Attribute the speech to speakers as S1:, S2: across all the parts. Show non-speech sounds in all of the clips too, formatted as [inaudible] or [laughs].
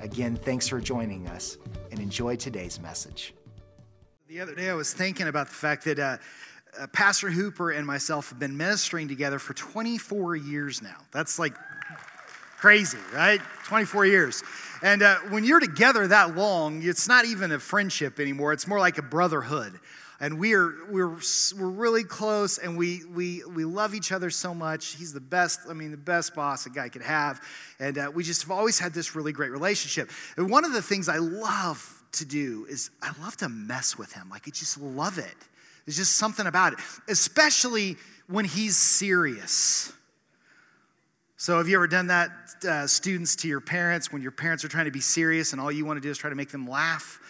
S1: Again, thanks for joining us and enjoy today's message.
S2: The other day, I was thinking about the fact that uh, uh, Pastor Hooper and myself have been ministering together for 24 years now. That's like crazy, right? 24 years. And uh, when you're together that long, it's not even a friendship anymore, it's more like a brotherhood and we are we're we're really close and we we we love each other so much. He's the best i mean the best boss a guy could have. And uh, we just have always had this really great relationship. And one of the things i love to do is i love to mess with him. Like i just love it. There's just something about it especially when he's serious. So have you ever done that uh, students to your parents when your parents are trying to be serious and all you want to do is try to make them laugh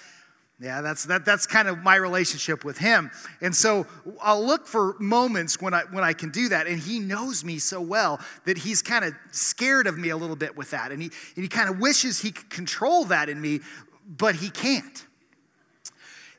S2: yeah, that's, that, that's kind of my relationship with him. And so I'll look for moments when I, when I can do that. And he knows me so well that he's kind of scared of me a little bit with that. And he, and he kind of wishes he could control that in me, but he can't.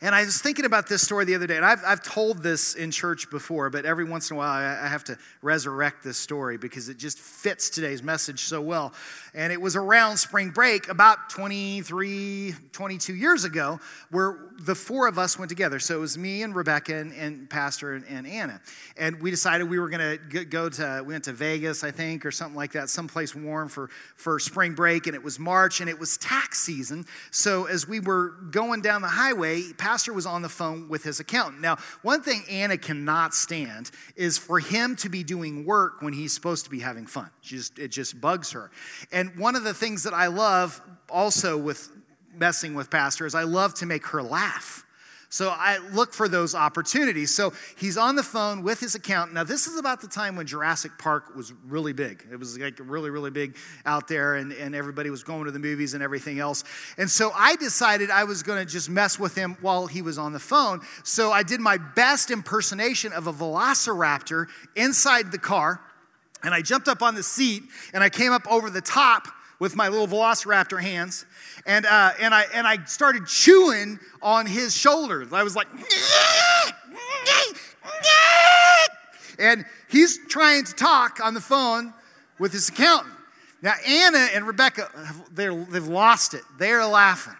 S2: And I was thinking about this story the other day, and I've, I've told this in church before, but every once in a while I, I have to resurrect this story because it just fits today's message so well. And it was around spring break about 23, 22 years ago, where the four of us went together. So it was me and Rebecca and, and Pastor and, and, Anna. And we decided we were going to go to, we went to Vegas, I think, or something like that, someplace warm for, for spring break. And it was March and it was tax season. So as we were going down the highway, pastor was on the phone with his accountant. Now, one thing Anna cannot stand is for him to be doing work when he's supposed to be having fun. She Just, it just bugs her. And one of the things that I love also with messing with pastor is I love to make her laugh. So I look for those opportunities. So he's on the phone with his accountant. Now, this is about the time when Jurassic Park was really big. It was like really, really big out there, and, and everybody was going to the movies and everything else. And so I decided I was going to just mess with him while he was on the phone. So I did my best impersonation of a velociraptor inside the car, and I jumped up on the seat and I came up over the top with my little velociraptor hands and, uh, and, I, and I started chewing on his shoulders. I was like, and he's trying to talk on the phone with his accountant. Now, Anna and Rebecca, they they've lost it. They're laughing.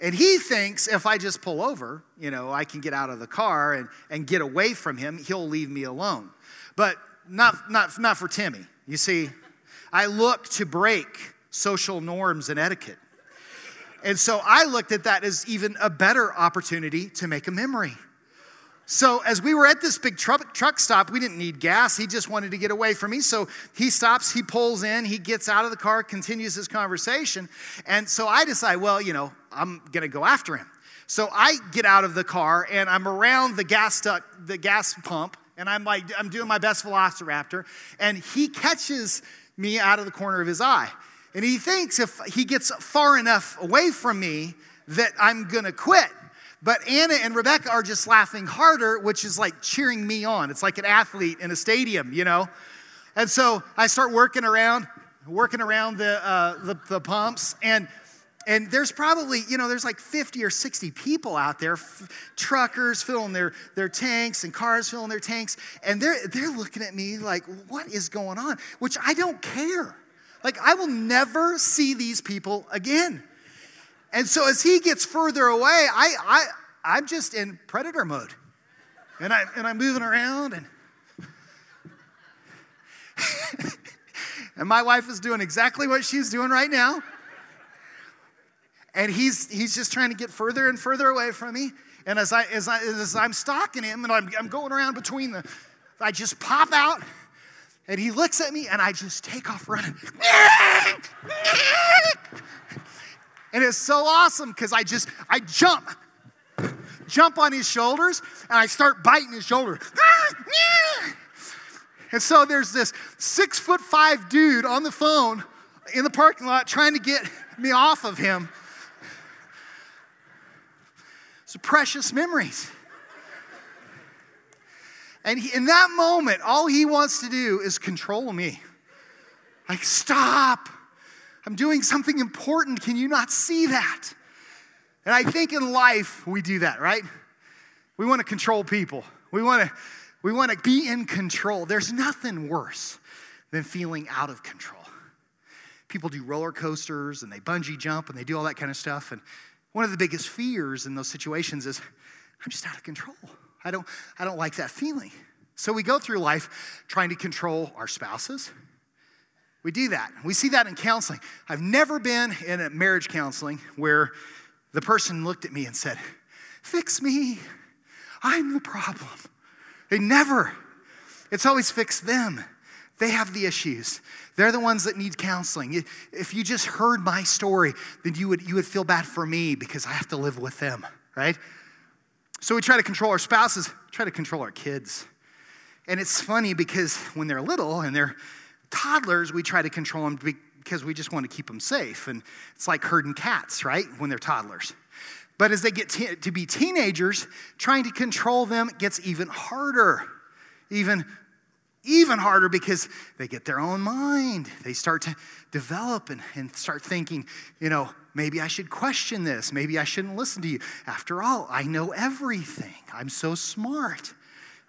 S2: And he thinks if I just pull over, you know, I can get out of the car and, and get away from him, he'll leave me alone. But not, not, not for Timmy. You see, I look to break social norms and etiquette. And so I looked at that as even a better opportunity to make a memory. So as we were at this big truck, stop, we didn't need gas. He just wanted to get away from me. So he stops, he pulls in, he gets out of the car, continues his conversation. And so I decide, well, you know, I'm going to go after him. So I get out of the car and I'm around the gas the gas pump, and I'm like, I'm doing my best velociraptor, and he catches me out of the corner of his eye. And he thinks if he gets far enough away from me that I'm gonna quit. But Anna and Rebecca are just laughing harder, which is like cheering me on. It's like an athlete in a stadium, you know? And so I start working around, working around the, uh, the, the, pumps, and, and there's probably, you know, there's like 50 or 60 people out there, f- truckers filling their, their tanks and cars filling their tanks, and they're, they're looking at me like, what is going on? Which I don't care. Like, I will never see these people again. And so as he gets further away, I, I, I'm just in predator mode. And, I, and I'm moving around and [laughs] and my wife is doing exactly what she's doing right now. And he's, he's just trying to get further and further away from me. And as, I, as, I, as I'm stalking him and I'm, I'm going around between the, I just pop out and he looks at me and I just take off running. And it's so awesome because I just, I jump, jump on his shoulders and I start biting his shoulder. And so there's this six foot five dude on the phone in the parking lot trying to get me off of him. It's precious memories. And he, in that moment, all he wants to do is control me. Like, stop. I'm doing something important. Can you not see that? And I think in life, we do that, right? We want to control people. We want to, we want to be in control. There's nothing worse than feeling out of control. People do roller coasters and they bungee jump and they do all that kind of stuff. And one of the biggest fears in those situations is, I'm just out of control. I don't, I don't like that feeling. So we go through life trying to control our spouses. We do that. We see that in counseling. I've never been in a marriage counseling where the person looked at me and said, Fix me. I'm the problem. They never. It's always fix them. They have the issues. They're the ones that need counseling. If you just heard my story, then you would, you would feel bad for me because I have to live with them, right? So we try to control our spouses, try to control our kids. And it's funny because when they're little and they're toddlers, we try to control them because we just want to keep them safe. And it's like herding cats, right? When they're toddlers. But as they get to be teenagers, trying to control them gets even harder. Even even harder because they get their own mind. They start to develop and, and start thinking, you know, maybe I should question this. Maybe I shouldn't listen to you. After all, I know everything. I'm so smart,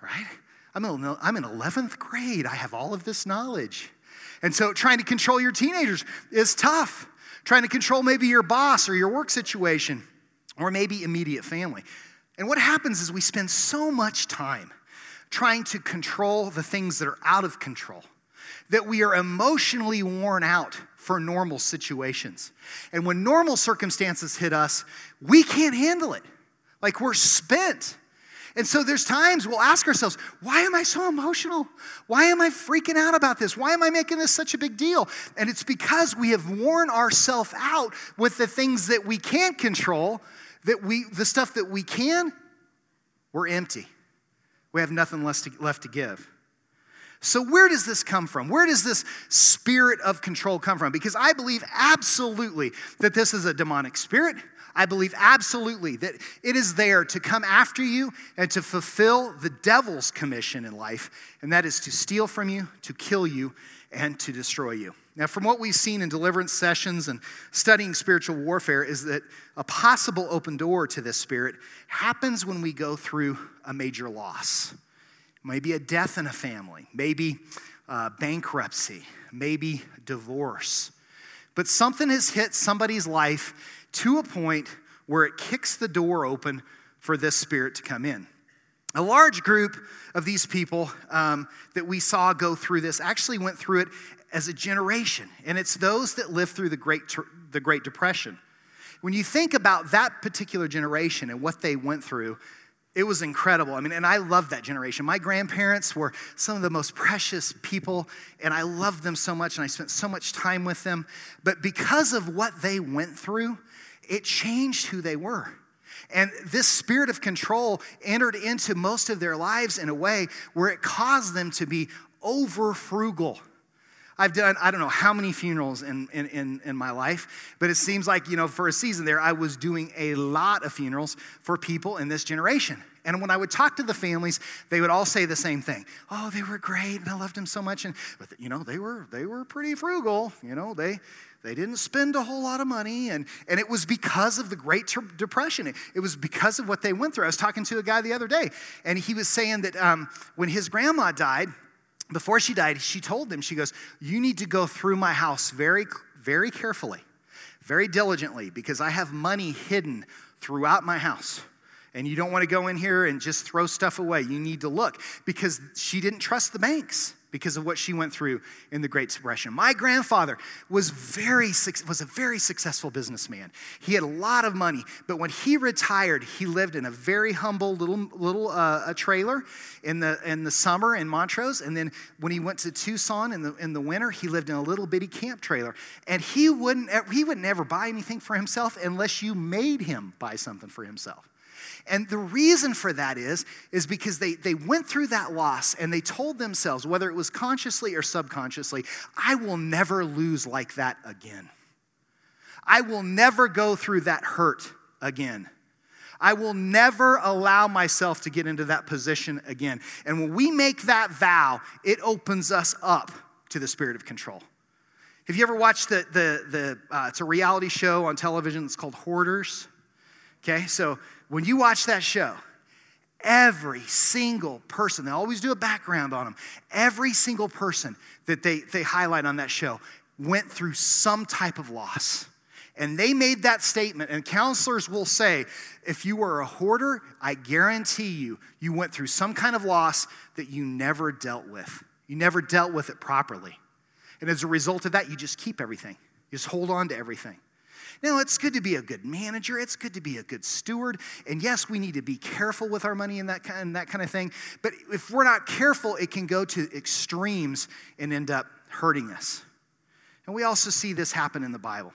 S2: right? I'm in, I'm in 11th grade. I have all of this knowledge. And so trying to control your teenagers is tough. Trying to control maybe your boss or your work situation or maybe immediate family. And what happens is we spend so much time trying to control the things that are out of control that we are emotionally worn out for normal situations. And when normal circumstances hit us, we can't handle it. Like we're spent. And so there's times we'll ask ourselves, why am I so emotional? Why am I freaking out about this? Why am I making this such a big deal? And it's because we have worn ourselves out with the things that we can't control, that we the stuff that we can, we're empty. We have nothing left to, left to give. So, where does this come from? Where does this spirit of control come from? Because I believe absolutely that this is a demonic spirit. I believe absolutely that it is there to come after you and to fulfill the devil's commission in life, and that is to steal from you, to kill you, and to destroy you. Now, from what we've seen in deliverance sessions and studying spiritual warfare, is that a possible open door to this spirit happens when we go through a major loss. Maybe a death in a family, maybe uh, bankruptcy, maybe divorce. But something has hit somebody's life to a point where it kicks the door open for this spirit to come in. A large group of these people um, that we saw go through this actually went through it as a generation, and it's those that lived through the Great, the Great Depression. When you think about that particular generation and what they went through, it was incredible. I mean, and I love that generation. My grandparents were some of the most precious people, and I loved them so much, and I spent so much time with them. But because of what they went through, it changed who they were. And this spirit of control entered into most of their lives in a way where it caused them to be over frugal. I've done, I don't know how many funerals in, in, in, in, my life, but it seems like, you know, for a season there, I was doing a lot of funerals for people in this generation. And when I would talk to the families, they would all say the same thing. Oh, they were great, and I loved them so much. And, but, you know, they were, they were pretty frugal. You know, they, they didn't spend a whole lot of money, and, and it was because of the Great Depression. It, was because of what they went through. I was talking to a guy the other day, and he was saying that um, when his grandma died, before she died, she told them, she goes, You need to go through my house very, very carefully, very diligently, because I have money hidden throughout my house. And you don't want to go in here and just throw stuff away. You need to look because she didn't trust the banks because of what she went through in the Great Depression. My grandfather was very was a very successful businessman. He had a lot of money, but when he retired, he lived in a very humble little little uh, trailer in the in the summer in Montrose, and then when he went to Tucson in the in the winter, he lived in a little bitty camp trailer. And he wouldn't he would never buy anything for himself unless you made him buy something for himself. And the reason for that is, is because they, they went through that loss and they told themselves, whether it was consciously or subconsciously, I will never lose like that again. I will never go through that hurt again. I will never allow myself to get into that position again. And when we make that vow, it opens us up to the spirit of control. Have you ever watched the, the, the uh, it's a reality show on television, it's called Hoarders? Okay, so when you watch that show, every single person, they always do a background on them, every single person that they, they highlight on that show went through some type of loss. And they made that statement, and counselors will say, if you were a hoarder, I guarantee you, you went through some kind of loss that you never dealt with. You never dealt with it properly. And as a result of that, you just keep everything, you just hold on to everything. Now, it's good to be a good manager. It's good to be a good steward. And yes, we need to be careful with our money and that kind, and that kind of thing. But if we're not careful, it can go to extremes and end up hurting us. And we also see this happen in the Bible.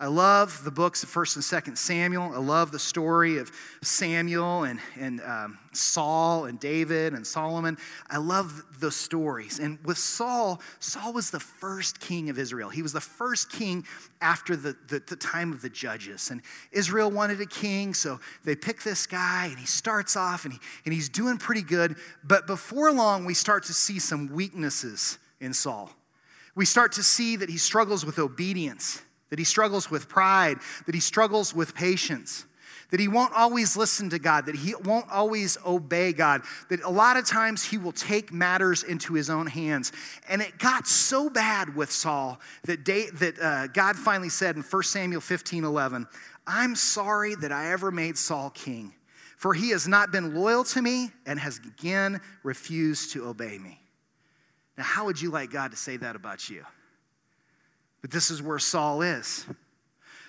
S2: I love the books of 1st and 2nd Samuel. I love the story of Samuel and, and um, Saul and David and Solomon. I love the stories. And with Saul, Saul was the first king of Israel. He was the first king after the, the, the time of the judges. And Israel wanted a king, so they pick this guy, and he starts off and, he, and he's doing pretty good. But before long, we start to see some weaknesses in Saul. We start to see that he struggles with obedience that he struggles with pride, that he struggles with patience, that he won't always listen to God, that he won't always obey God, that a lot of times he will take matters into his own hands. And it got so bad with Saul that, that uh, God finally said in 1 Samuel 15 11, I'm sorry that I ever made Saul king, for he has not been loyal to me and has again refused to obey me. Now, how would you like God to say that about you? But this is where Saul is.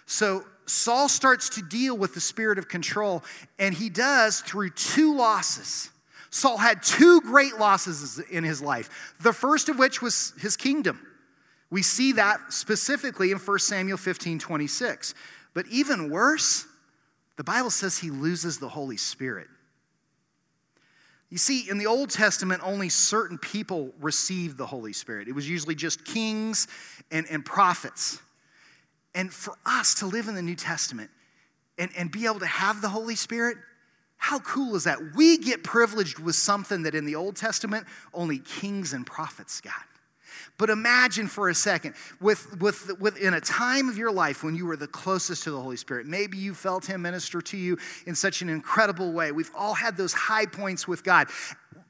S2: So Saul starts to deal with the spirit of control, and he does through two losses. Saul had two great losses in his life, the first of which was his kingdom. We see that specifically in 1 Samuel 15 26. But even worse, the Bible says he loses the Holy Spirit. You see, in the Old Testament, only certain people received the Holy Spirit. It was usually just kings and, and prophets. And for us to live in the New Testament and, and be able to have the Holy Spirit, how cool is that? We get privileged with something that in the Old Testament only kings and prophets got. But imagine for a second, with, with, with, in a time of your life when you were the closest to the Holy Spirit, maybe you felt Him minister to you in such an incredible way. We've all had those high points with God.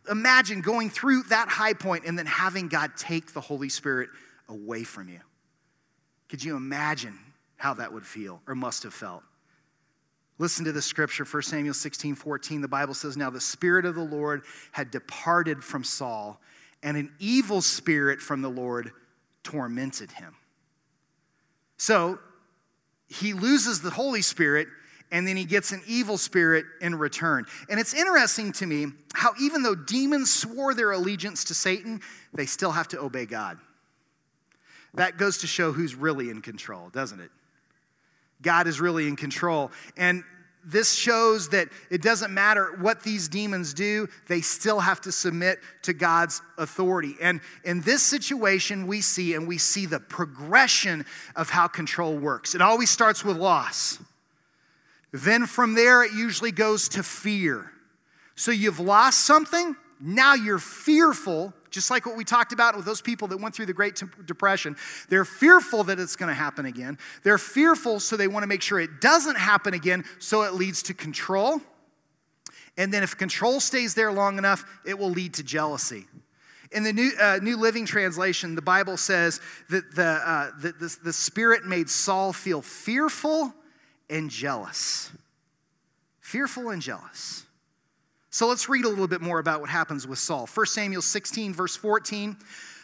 S2: Imagine going through that high point and then having God take the Holy Spirit away from you. Could you imagine how that would feel or must have felt? Listen to the scripture, 1 Samuel 16, 14. The Bible says, Now the Spirit of the Lord had departed from Saul, and an evil spirit from the Lord tormented him. So he loses the Holy Spirit and then he gets an evil spirit in return. And it's interesting to me how, even though demons swore their allegiance to Satan, they still have to obey God. That goes to show who's really in control, doesn't it? God is really in control. And this shows that it doesn't matter what these demons do, they still have to submit to God's authority. And in this situation, we see, and we see the progression of how control works. It always starts with loss. Then from there, it usually goes to fear. So you've lost something, now you're fearful just like what we talked about with those people that went through the Great Depression. They're fearful that it's going to happen again. They're fearful, so they want to make sure it doesn't happen again, so it leads to control. And then if control stays there long enough, it will lead to jealousy. In the New, uh, New Living Translation, the Bible says that the, uh, the, the, the Spirit made Saul feel fearful and jealous. Fearful and jealous. So let's read a little bit more about what happens with Saul. 1 Samuel 16, verse 14.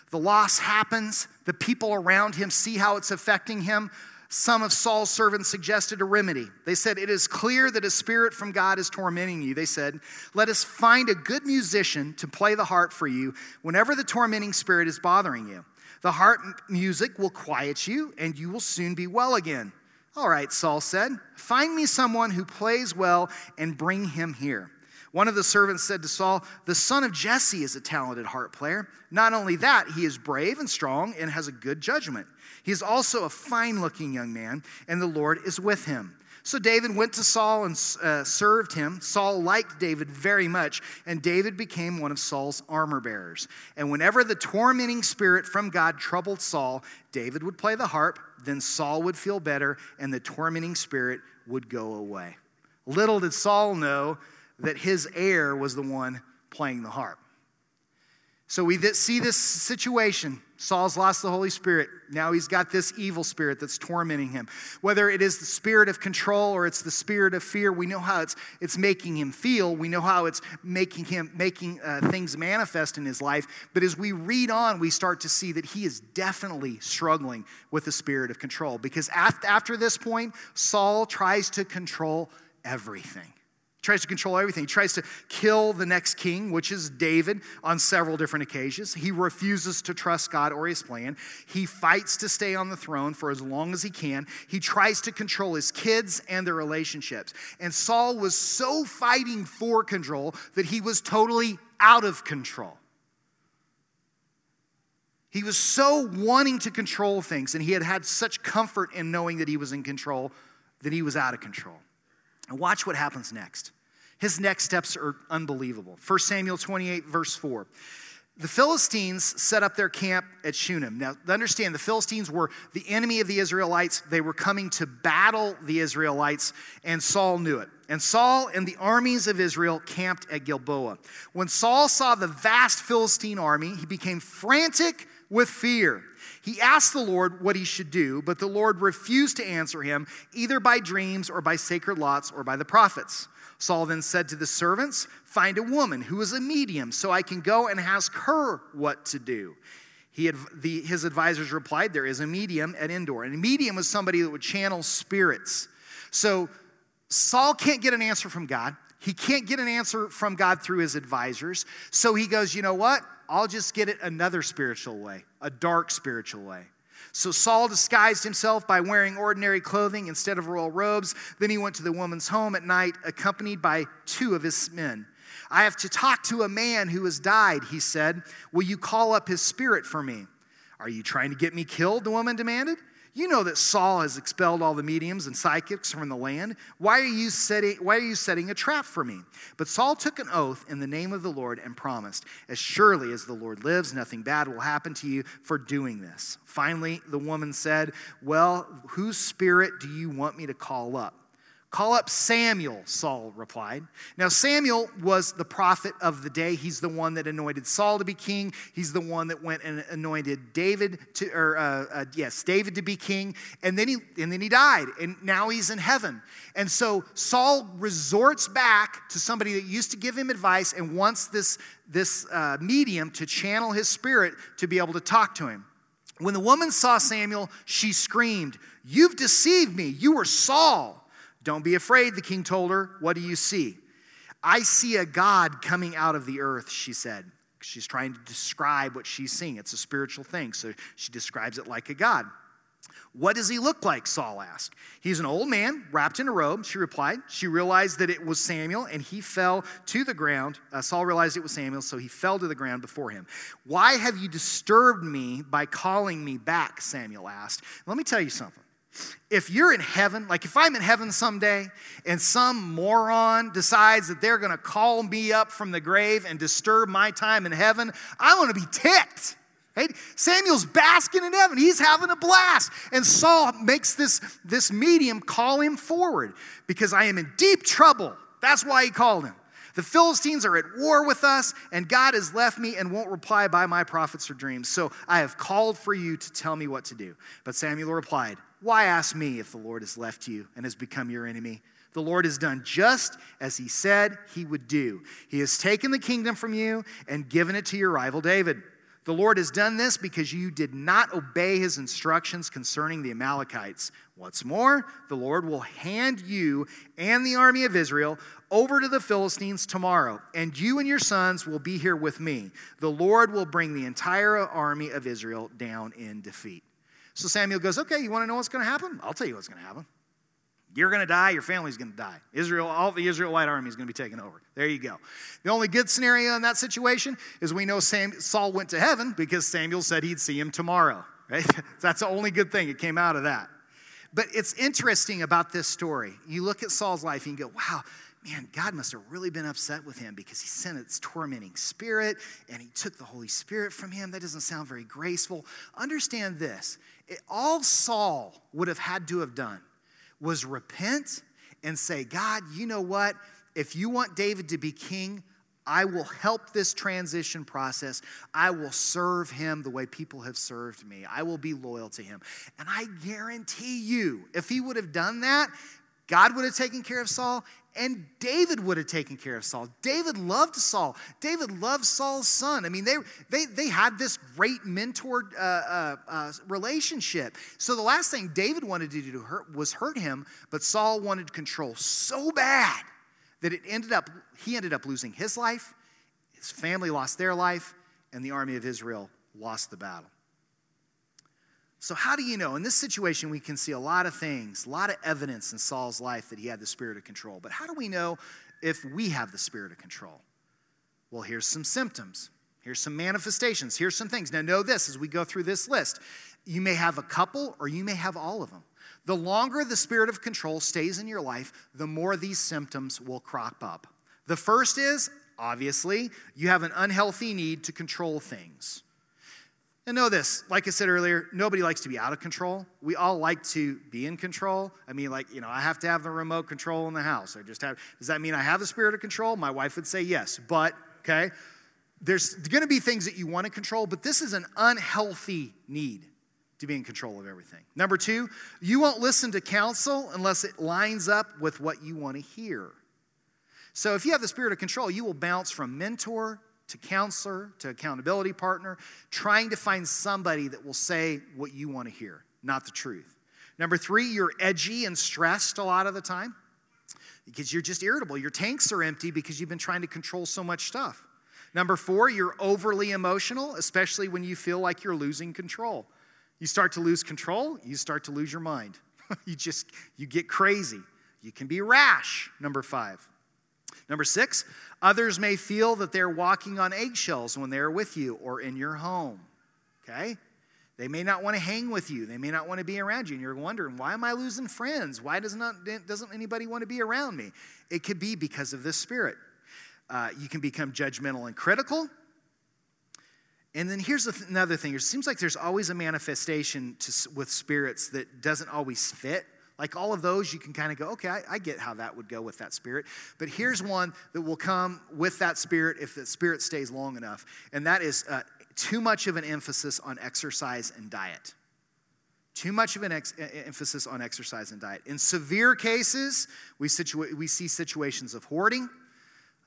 S2: The loss happens. The people around him see how it's affecting him. Some of Saul's servants suggested a remedy. They said, It is clear that a spirit from God is tormenting you. They said, Let us find a good musician to play the harp for you whenever the tormenting spirit is bothering you. The harp music will quiet you, and you will soon be well again. All right, Saul said, Find me someone who plays well and bring him here. One of the servants said to Saul, The son of Jesse is a talented harp player. Not only that, he is brave and strong and has a good judgment. He is also a fine looking young man, and the Lord is with him. So David went to Saul and uh, served him. Saul liked David very much, and David became one of Saul's armor bearers. And whenever the tormenting spirit from God troubled Saul, David would play the harp, then Saul would feel better, and the tormenting spirit would go away. Little did Saul know that his heir was the one playing the harp. So we see this situation. Saul's lost the Holy Spirit. Now he's got this evil spirit that's tormenting him. Whether it is the spirit of control or it's the spirit of fear, we know how it's, it's making him feel. We know how it's making him making uh, things manifest in his life. But as we read on, we start to see that he is definitely struggling with the spirit of control. Because after, after this point, Saul tries to control everything tries to control everything. He tries to kill the next king, which is David, on several different occasions. He refuses to trust God or his plan. He fights to stay on the throne for as long as he can. He tries to control his kids and their relationships. And Saul was so fighting for control that he was totally out of control. He was so wanting to control things, and he had had such comfort in knowing that he was in control that he was out of control. And watch what happens next. His next steps are unbelievable. 1 Samuel 28, verse 4. The Philistines set up their camp at Shunem. Now, understand, the Philistines were the enemy of the Israelites. They were coming to battle the Israelites, and Saul knew it. And Saul and the armies of Israel camped at Gilboa. When Saul saw the vast Philistine army, he became frantic with fear. He asked the Lord what he should do, but the Lord refused to answer him, either by dreams or by sacred lots or by the prophets. Saul then said to the servants, Find a woman who is a medium, so I can go and ask her what to do. He had, the, his advisors replied, There is a medium at Endor. And a medium was somebody that would channel spirits. So Saul can't get an answer from God. He can't get an answer from God through his advisors. So he goes, You know what? I'll just get it another spiritual way, a dark spiritual way. So Saul disguised himself by wearing ordinary clothing instead of royal robes. Then he went to the woman's home at night, accompanied by two of his men. I have to talk to a man who has died, he said. Will you call up his spirit for me? Are you trying to get me killed? The woman demanded. You know that Saul has expelled all the mediums and psychics from the land. Why are you setting, why are you setting a trap for me? But Saul took an oath in the name of the Lord and promised, As surely as the Lord lives, nothing bad will happen to you for doing this. Finally, the woman said, Well, whose spirit do you want me to call up? Call up Samuel, Saul replied. Now, Samuel was the prophet of the day. He's the one that anointed Saul to be king. He's the one that went and anointed David to, or uh, uh, yes, David to be king. And then he and then he died, and now he's in heaven. And so Saul resorts back to somebody that used to give him advice and wants this this uh, medium to channel his spirit to be able to talk to him. When the woman saw Samuel, she screamed, "You've deceived me! You were Saul." Don't be afraid, the king told her. What do you see? I see a God coming out of the earth, she said. She's trying to describe what she's seeing. It's a spiritual thing, so she describes it like a God. What does he look like? Saul asked. He's an old man wrapped in a robe, she replied. She realized that it was Samuel, and he fell to the ground. Uh, Saul realized it was Samuel, so he fell to the ground before him. Why have you disturbed me by calling me back? Samuel asked. Let me tell you something. If you're in heaven, like if I'm in heaven someday and some moron decides that they're gonna call me up from the grave and disturb my time in heaven, I'm gonna be ticked. Samuel's basking in heaven. He's having a blast. And Saul makes this, this medium call him forward because I am in deep trouble. That's why he called him. The Philistines are at war with us, and God has left me and won't reply by my prophets or dreams. So I have called for you to tell me what to do. But Samuel replied, why ask me if the Lord has left you and has become your enemy? The Lord has done just as he said he would do. He has taken the kingdom from you and given it to your rival David. The Lord has done this because you did not obey his instructions concerning the Amalekites. What's more, the Lord will hand you and the army of Israel over to the Philistines tomorrow, and you and your sons will be here with me. The Lord will bring the entire army of Israel down in defeat. So Samuel goes, Okay, you want to know what's going to happen? I'll tell you what's going to happen. You're going to die, your family's going to die. Israel, all the Israelite army is going to be taken over. There you go. The only good scenario in that situation is we know Sam, Saul went to heaven because Samuel said he'd see him tomorrow, [laughs] right? That's the only good thing that came out of that. But it's interesting about this story. You look at Saul's life and you go, wow, man, God must have really been upset with him because he sent its tormenting spirit and he took the Holy Spirit from him. That doesn't sound very graceful. Understand this it, all Saul would have had to have done was repent and say, God, you know what? If you want David to be king, I will help this transition process. I will serve him the way people have served me. I will be loyal to him. And I guarantee you, if he would have done that, God would have taken care of Saul and David would have taken care of Saul. David loved Saul. David loved Saul's son. I mean, they, they, they had this great mentor uh, uh, uh, relationship. So the last thing David wanted to do hurt, was hurt him, but Saul wanted control so bad that it ended up, he ended up losing his life, his family lost their life, and the army of Israel lost the battle. So, how do you know? In this situation, we can see a lot of things, a lot of evidence in Saul's life that he had the spirit of control. But how do we know if we have the spirit of control? Well, here's some symptoms. Here's some manifestations. Here's some things. Now, know this as we go through this list. You may have a couple or you may have all of them. The longer the spirit of control stays in your life, the more these symptoms will crop up. The first is, obviously, you have an unhealthy need to control things. And know this, like I said earlier, nobody likes to be out of control. We all like to be in control. I mean, like, you know, I have to have the remote control in the house. I just have, does that mean I have the spirit of control? My wife would say yes, but, okay, there's gonna be things that you wanna control, but this is an unhealthy need to be in control of everything. Number two, you won't listen to counsel unless it lines up with what you wanna hear. So if you have the spirit of control, you will bounce from mentor to counselor, to accountability partner, trying to find somebody that will say what you want to hear, not the truth. Number three, you're edgy and stressed a lot of the time because you're just irritable. Your tanks are empty because you've been trying to control so much stuff. Number four, you're overly emotional, especially when you feel like you're losing control. You start to lose control, you start to lose your mind. [laughs] you just, you get crazy. You can be rash, number five. Number six, others may feel that they're walking on eggshells when they're with you or in your home. Okay? They may not want to hang with you. They may not want to be around you. And you're wondering, why am I losing friends? Why does not, doesn't anybody want to be around me? It could be because of this spirit. Uh, you can become judgmental and critical. And then here's another thing. It seems like there's always a manifestation to, with spirits that doesn't always fit like all of those, you can kind of go, okay, I, I, get how that would go with that spirit. But here's one that will come with that spirit if the spirit stays long enough, and that is uh, too much of an emphasis on exercise and diet. Too much of an ex- emphasis on exercise and diet. In severe cases, we, situa- we see situations of hoarding.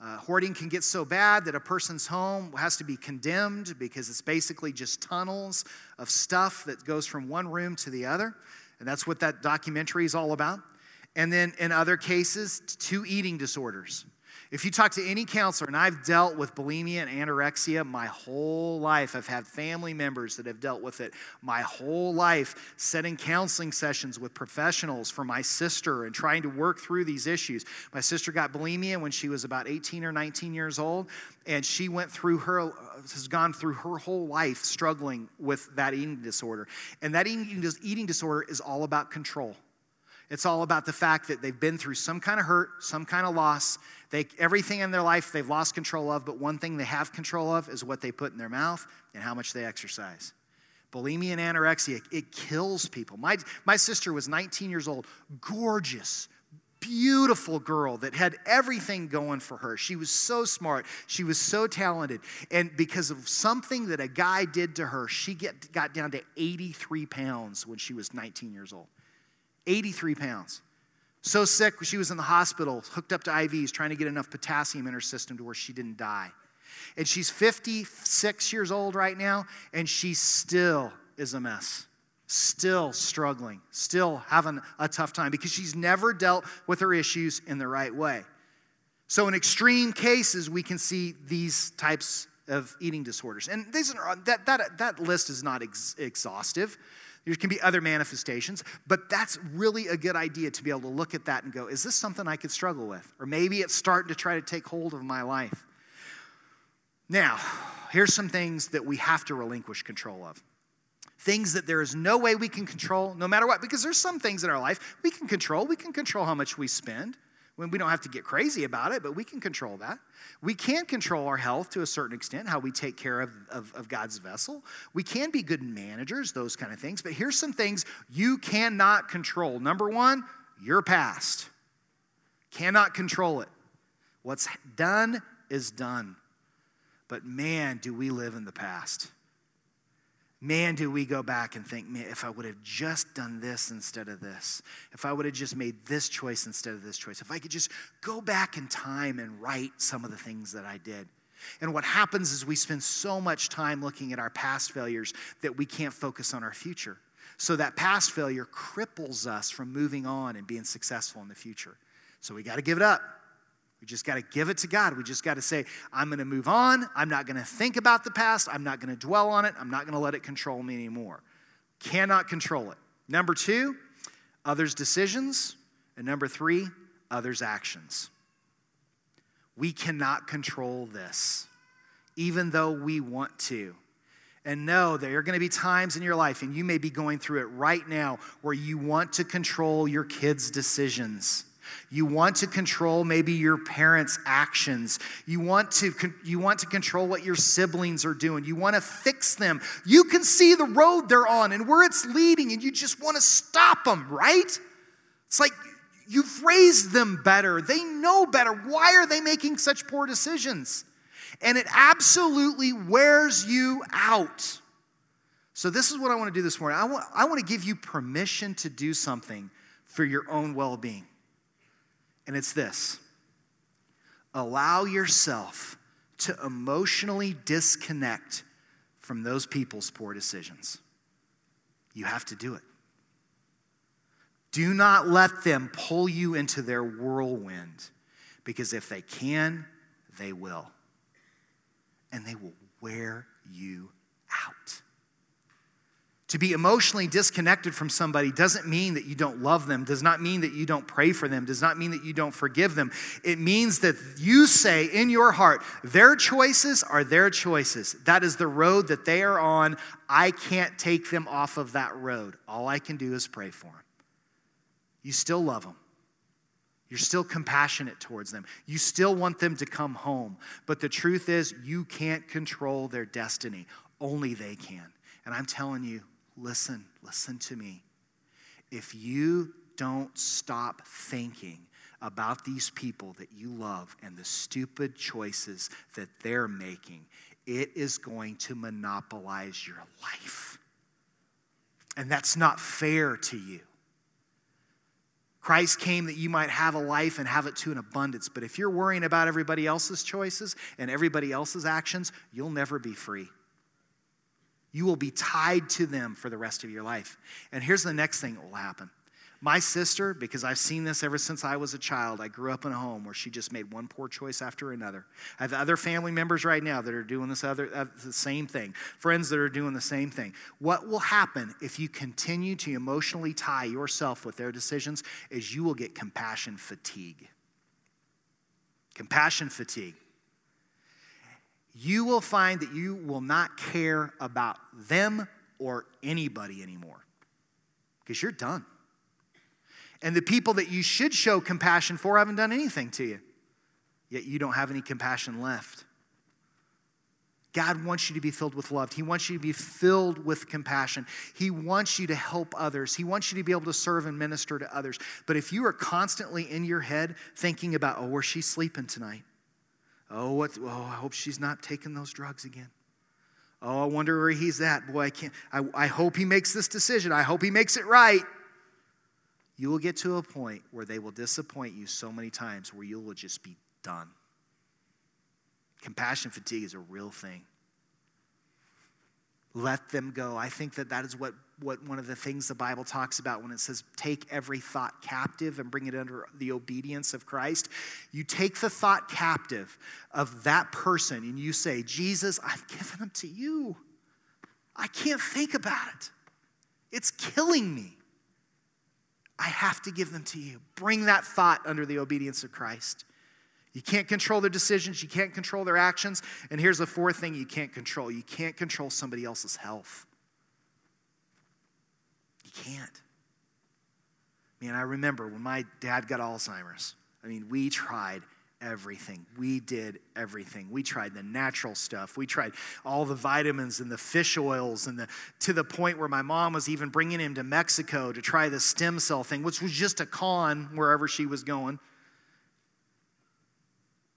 S2: Uh, hoarding can get so bad that a person's home has to be condemned because it's basically just tunnels of stuff that goes from one room to the other. And that's what that documentary is all about. And then in other cases, two eating disorders. If you talk to any counselor, and I've dealt with bulimia and anorexia my whole life, I've had family members that have dealt with it my whole life, setting counseling sessions with professionals for my sister and trying to work through these issues. My sister got bulimia when she was about 18 or 19 years old, and she went through her, has gone through her whole life struggling with that eating disorder. And that eating disorder is all about control. It's all about the fact that they've been through some kind of hurt, some kind of loss. They, everything in their life they've lost control of, but one thing they have control of is what they put in their mouth and how much they exercise. Bulimia and anorexia, it kills people. My, my sister was 19 years old, gorgeous, beautiful girl that had everything going for her. She was so smart. She was so talented. And because of something that a guy did to her, she get, got down to 83 pounds when she was 19 years old. 83 pounds. So sick, she was in the hospital, hooked up to IVs, trying to get enough potassium in her system to where she didn't die. And she's 56 years old right now, and she still is a mess. Still struggling, still having a tough time because she's never dealt with her issues in the right way. So, in extreme cases, we can see these types of eating disorders. And these are, that, that, that list is not ex- exhaustive. There can be other manifestations, but that's really a good idea to be able to look at that and go, is this something I could struggle with? Or maybe it's starting to try to take hold of my life. Now, here's some things that we have to relinquish control of. Things that there is no way we can control, no matter what. Because there's some things in our life we can control. We can control how much we spend. When we don't have to get crazy about it, but we can control that. We can control our health to a certain extent, how we take care of, of, of God's vessel. We can be good managers, those kind of things. But here's some things you cannot control. Number one, your past. Cannot control it. What's done is done. But man, do we live in the past man, do we go back and think, man, if I would have just done this instead of this, if I would have just made this choice instead of this choice, if I could just go back in time and right some of the things that I did. And what happens is we spend so much time looking at our past failures that we can't focus on our future. So that past failure cripples us from moving on and being successful in the future. So we got to give it up. We just got to give it to God. We just got to say, I'm going to move on. I'm not going to think about the past. I'm not going to dwell on it. I'm not going to let it control me anymore. Cannot control it. Number two, others' decisions. And number three, others' actions. We cannot control this, even though we want to. And know there are going to be times in your life, and you may be going through it right now, where you want to control your kids' decisions. You want to control maybe your parents' actions. You want to you want to control what your siblings are doing. You want to fix them. You can see the road they're on and where it's leading and you just want to stop them, right? It's like you've raised them better. They know better. Why are they making such poor decisions? And it absolutely wears you out. So, this is what I want to do this morning. I want, I want to give you permission to do something for your own well being and it's this allow yourself to emotionally disconnect from those people's poor decisions. You have to do it. Do not let them pull you into their whirlwind because if they can, they will. And they will wear you out. To be emotionally disconnected from somebody doesn't mean that you don't love them, does not mean that you don't pray for them, does not mean that you don't forgive them. It means that you say in your heart, their choices are their choices. That is the road that they are on. I can't take them off of that road. All I can do is pray for them. You still love them. You're still compassionate towards them. You still want them to come home. But the truth is, you can't control their destiny. Only they can. And I'm telling you, listen, listen to me. If you don't stop thinking about these people that you love and the stupid choices that they're making, it is going to monopolize your life. And that's not fair to you. Christ came that you might have a life and have it to an abundance. But if you're worrying about everybody else's choices and everybody else's actions, you'll never be free. You will be tied to them for the rest of your life. And here's the next thing that will happen. My sister, because I've seen this ever since I was a child, I grew up in a home where she just made one poor choice after another. I have other family members right now that are doing this other uh, the same thing. Friends that are doing the same thing. What will happen if you continue to emotionally tie yourself with their decisions is you will get compassion fatigue. Compassion fatigue you will find that you will not care about them or anybody anymore because you're done. And the people that you should show compassion for haven't done anything to you, yet you don't have any compassion left. God wants you to be filled with love. He wants you to be filled with compassion. He wants you to help others. He wants you to be able to serve and minister to others. But if you are constantly in your head thinking about, oh, where's she sleeping tonight? Oh, what, oh, I hope she's not taking those drugs again. Oh, I wonder where he's at. Boy, I can't. I, I hope he makes this decision. I hope he makes it right. You will get to a point where they will disappoint you so many times where you will just be done. Compassion fatigue is a real thing. Let them go. I think that that is what what one of the things the Bible talks about when it says take every thought captive and bring it under the obedience of Christ. You take the thought captive of that person and you say, Jesus, I've given them to you. I can't think about it. It's killing me. I have to give them to you. Bring that thought under the obedience of Christ. You can't control their decisions, you can't control their actions. And here's the fourth thing you can't control you can't control somebody else's health. Can't. Man, I remember when my dad got Alzheimer's. I mean, we tried everything. We did everything. We tried the natural stuff. We tried all the vitamins and the fish oils and the to the point where my mom was even bringing him to Mexico to try the stem cell thing, which was just a con wherever she was going.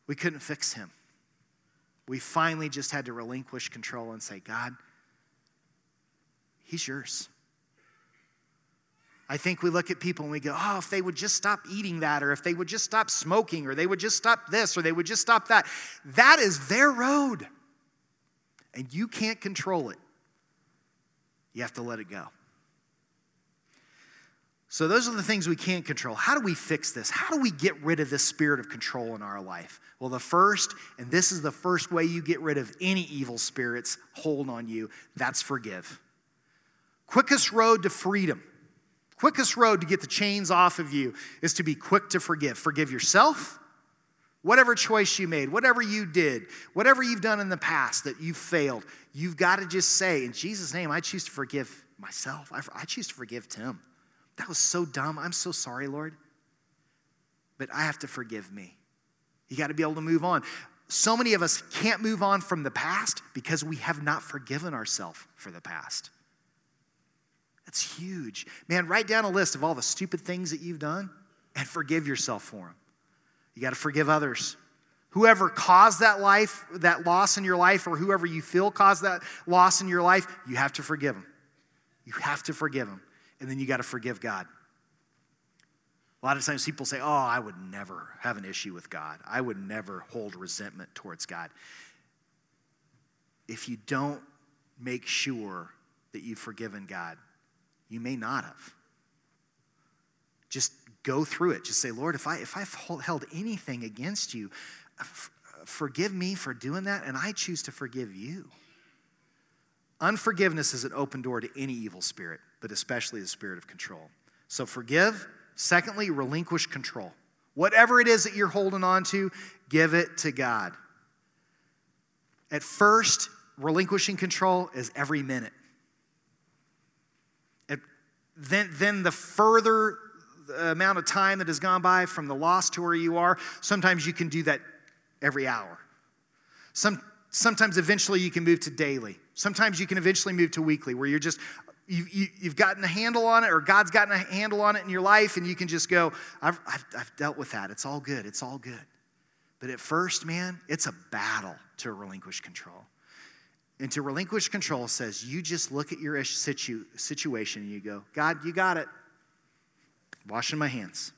S2: We couldn't fix him. We finally just had to relinquish control and say, God, he's yours. I think we look at people and we go, oh, if they would just stop eating that, or if they would just stop smoking, or they would just stop this, or they would just stop that. That is their road. And you can't control it. You have to let it go. So, those are the things we can't control. How do we fix this? How do we get rid of this spirit of control in our life? Well, the first, and this is the first way you get rid of any evil spirits hold on you, that's forgive. Quickest road to freedom Quickest road to get the chains off of you is to be quick to forgive. Forgive yourself, whatever choice you made, whatever you did, whatever you've done in the past that you failed. You've got to just say, in Jesus' name, I choose to forgive myself. I, I choose to forgive Tim. That was so dumb. I'm so sorry, Lord. But I have to forgive me. You got to be able to move on. So many of us can't move on from the past because we have not forgiven ourselves for the past. That's huge. Man, write down a list of all the stupid things that you've done and forgive yourself for them. You got to forgive others. Whoever caused that life, that loss in your life, or whoever you feel caused that loss in your life, you have to forgive them. You have to forgive them. And then you got to forgive God. A lot of times people say, Oh, I would never have an issue with God. I would never hold resentment towards God. If you don't make sure that you've forgiven God, you may not have. Just go through it. Just say, Lord, if, I, if I've held anything against you, uh, uh, forgive me for doing that, and I choose to forgive you. Unforgiveness is an open door to any evil spirit, but especially the spirit of control. So forgive. Secondly, relinquish control. Whatever it is that you're holding on to, give it to God. At first, relinquishing control is every minute then, then the further uh, amount of time that has gone by from the loss to where you are, sometimes you can do that every hour. Some, sometimes eventually you can move to daily. Sometimes you can eventually move to weekly, where you're just, you, you, you've gotten a handle on it, or God's gotten a handle on it in your life, and you can just go, I've, I've, I've dealt with that. It's all good. It's all good. But at first, man, it's a battle to relinquish control. And to relinquish control says you just look at your situ- situation and you go, God, you got it. Washing my hands.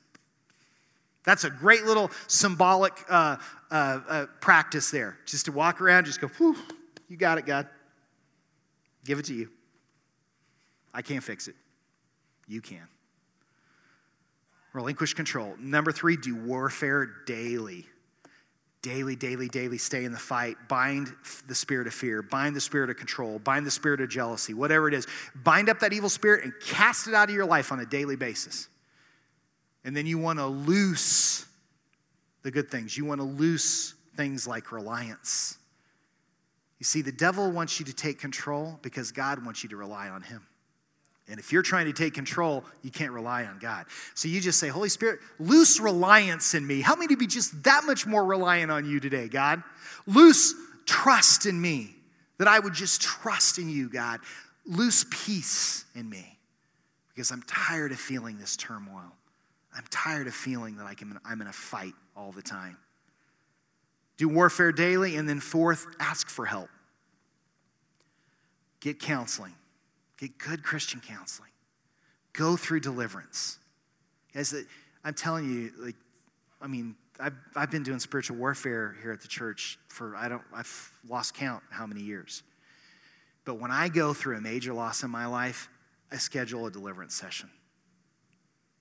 S2: That's a great little symbolic uh, uh, uh, practice there. Just to walk around, just go, you got it, God. Give it to you. I can't fix it. You can. Relinquish control. Number three, do warfare daily daily, daily, daily stay in the fight. Bind the spirit of fear, bind the spirit of control, bind the spirit of jealousy, whatever it is. Bind up that evil spirit and cast it out of your life on a daily basis. And then you want to loose the good things. You want to loose things like reliance. You see, the devil wants you to take control because God wants you to rely on him. And if you're trying to take control, you can't rely on God. So you just say, Holy Spirit, loose reliance in me. Help me to be just that much more reliant on you today, God. Loose trust in me, that I would just trust in you, God. Loose peace in me, because I'm tired of feeling this turmoil. I'm tired of feeling that I'm I'm in a fight all the time. Do warfare daily, and then fourth, ask for help. Get counseling. Get good Christian counseling. Go through deliverance. Guys, I'm telling you, like, I mean, I've, I've been doing spiritual warfare here at the church for, I don't, I've lost count how many years. But when I go through a major loss in my life, I schedule a deliverance session.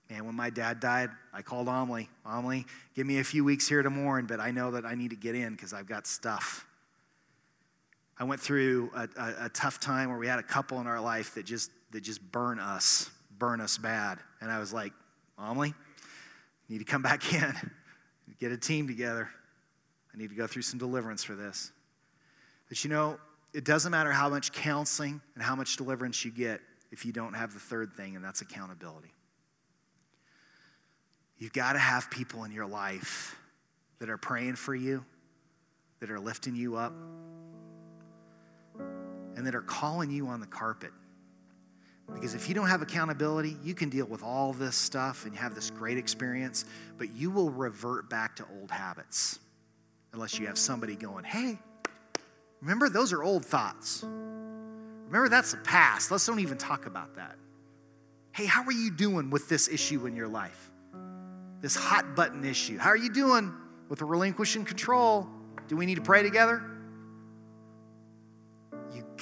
S2: And when my dad died, I called Omley. Omley, give me a few weeks here to mourn, but I know that I need to get in because I've got stuff. I went through a, a, a, tough time where we had a couple in our life that just that just burn us, burn us bad. And I was like, Omley, need to come back [laughs] in, get a team together. I need to go through some deliverance for this. But you know, it doesn't matter how much counseling and how much deliverance you get if you don't have the third thing, and that's accountability. You've got to have people in your life that are praying for you, that are lifting you up, and that are calling you on the carpet. Because if you don't have accountability, you can deal with all this stuff and have this great experience, but you will revert back to old habits unless you have somebody going, hey, remember, those are old thoughts. Remember, that's the past. Let's don't even talk about that. Hey, how are you doing with this issue in your life? This hot button issue. How are you doing with relinquishing control? Do we need to pray together?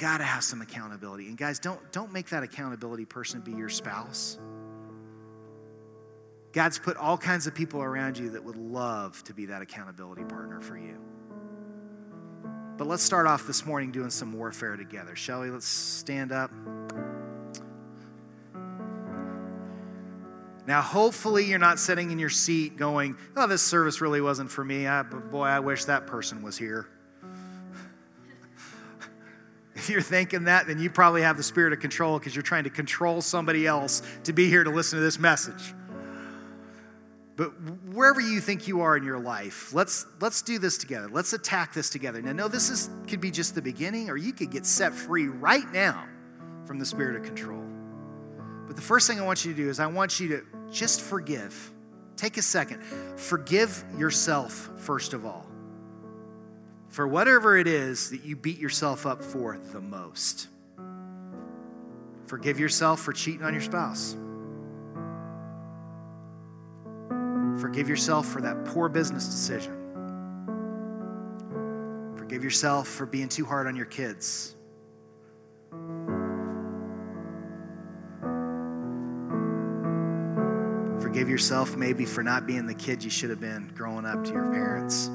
S2: You got to have some accountability. And guys, don't, don't make that accountability person be your spouse. God's put all kinds of people around you that would love to be that accountability partner for you. But let's start off this morning doing some warfare together, shall we? Let's stand up. Now, hopefully, you're not sitting in your seat going, Oh, this service really wasn't for me. I, boy, I wish that person was here. If you're thinking that, then you probably have the spirit of control because you're trying to control somebody else to be here to listen to this message. But wherever you think you are in your life, let's let's do this together. Let's attack this together. Now, no, this is could be just the beginning, or you could get set free right now from the spirit of control. But the first thing I want you to do is I want you to just forgive. Take a second. Forgive yourself, first of all, for whatever it is that you beat yourself up for the most. Forgive yourself for cheating on your spouse. Forgive yourself for that poor business decision. Forgive yourself for being too hard on your kids. Forgive yourself maybe for not being the kid you should have been growing up to your parents.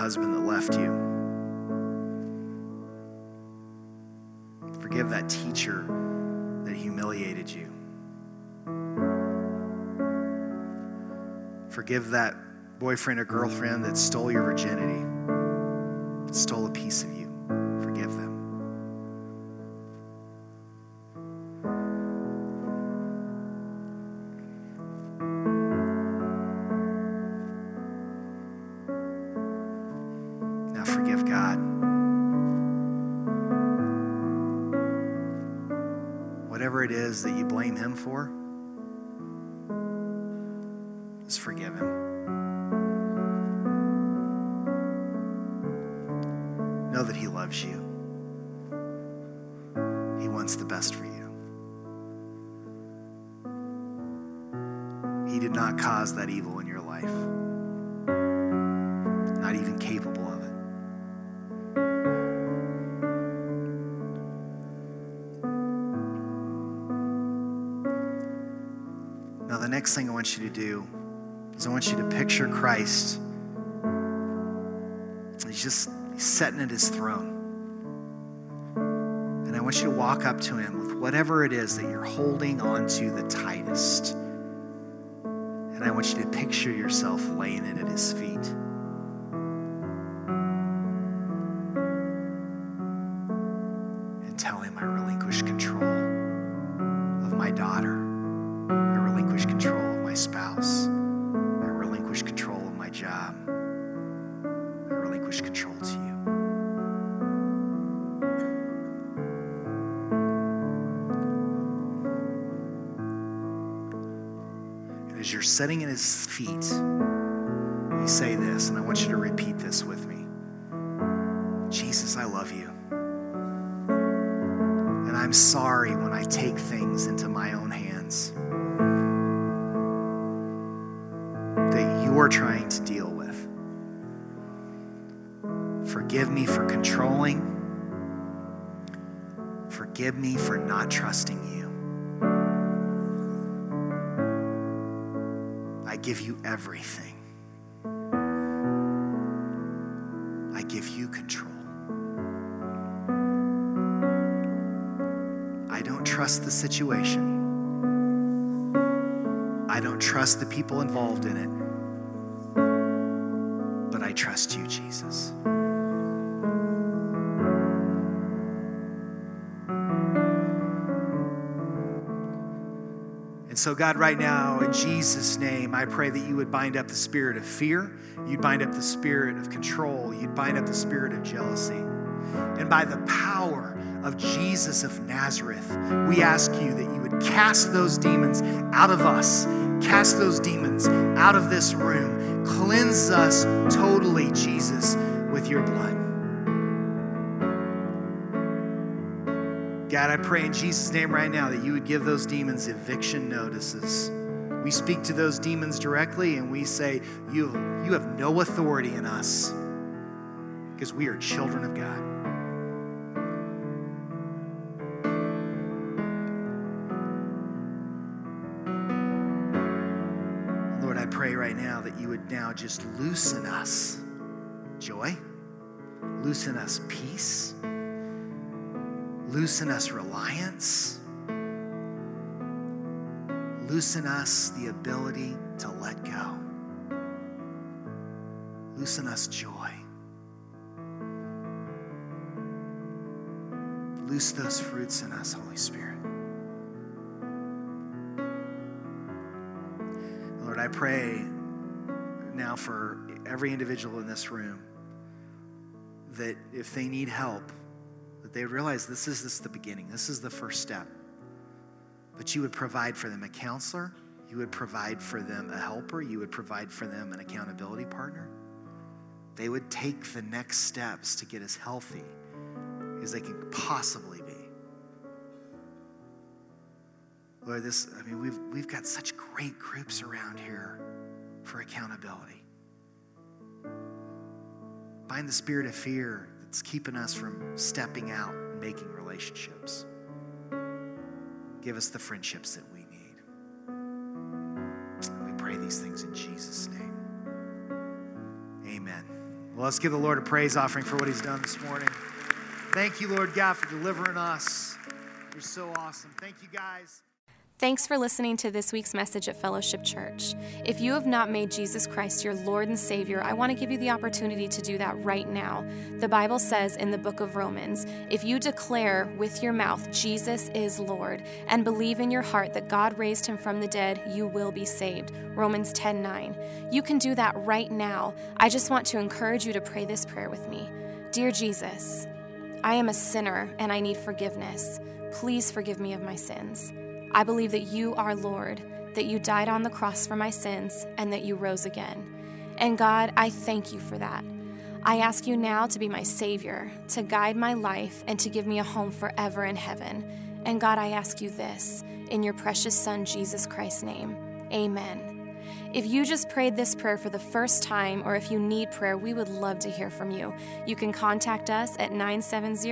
S2: Husband that left you. Forgive that teacher that humiliated you. Forgive that boyfriend or girlfriend that stole your virginity, stole a piece of you. Know that He loves you. He wants the best for you. He did not cause that evil in your life, not even capable of it. Now, the next thing I want you to do is I want you to picture Christ. He's just sitting at his throne. And I want you to walk up to him with whatever it is that you're holding onto the tightest. And I want you to picture yourself laying it at his feet. Sitting at his feet, you say this, and I want you to repeat this with me Jesus, I love you. And I'm sorry when I take things into my own hands that you're trying to deal with. Forgive me for controlling, forgive me for not trusting you. Give you everything. I give you control. I don't trust the situation. I don't trust the people involved in it. But I trust you, Jesus. So, God, right now, in Jesus' name, I pray that you would bind up the spirit of fear, you'd bind up the spirit of control, you'd bind up the spirit of jealousy. And by the power of Jesus of Nazareth, we ask you that you would cast those demons out of us, cast those demons out of this room, cleanse us totally, Jesus, with your blood. God, I pray in Jesus' name right now that you would give those demons eviction notices. We speak to those demons directly and we say, You, you have no authority in us. Because we are children of God. Lord, I pray right now that you would now just loosen us. Joy, loosen us. Peace Loosen us reliance. Loosen us the ability to let go. Loosen us joy. Loose those fruits in us, Holy Spirit. Lord, I pray now for every individual in this room that if they need help, that they realize this is this the beginning, this is the first step. But you would provide for them a counselor, you would provide for them a helper, you would provide for them an accountability partner. They would take the next steps to get as healthy as they can possibly be. Lord, this, I mean, we've, we've got such great groups around here for accountability. Bind the spirit of fear that's keeping us from stepping out and making relationships. Give us the friendships that we need. We pray these things in Jesus' name. Amen. Well, let's give the Lord a praise offering for what he's done this morning. Thank you, Lord God, for delivering us. You're so awesome. Thank you, guys.
S3: Thanks for listening to this week's message at Fellowship Church. If you have not made Jesus Christ your Lord and Savior, I want to give you the opportunity to do that right now. The Bible says in the book of Romans if you declare with your mouth Jesus is Lord and believe in your heart that God raised him from the dead, you will be saved. Romans 10 9. You can do that right now. I just want to encourage you to pray this prayer with me. Dear Jesus, I am a sinner and I need forgiveness. Please forgive me of my sins. I believe that you are Lord, that you died on the cross for my sins, and that you rose again. And God, I thank you for that. I ask you now to be my Savior, to guide my life, and to give me a home forever in heaven. And God, I ask you this in your precious Son, Jesus Christ's name. Amen. If you just prayed this prayer for the first time, or if you need prayer, we would love to hear from you. You can contact us at 970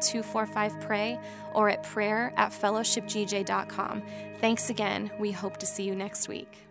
S3: 245 PRAY or at prayer at fellowshipgj.com. Thanks again. We hope to see you next week.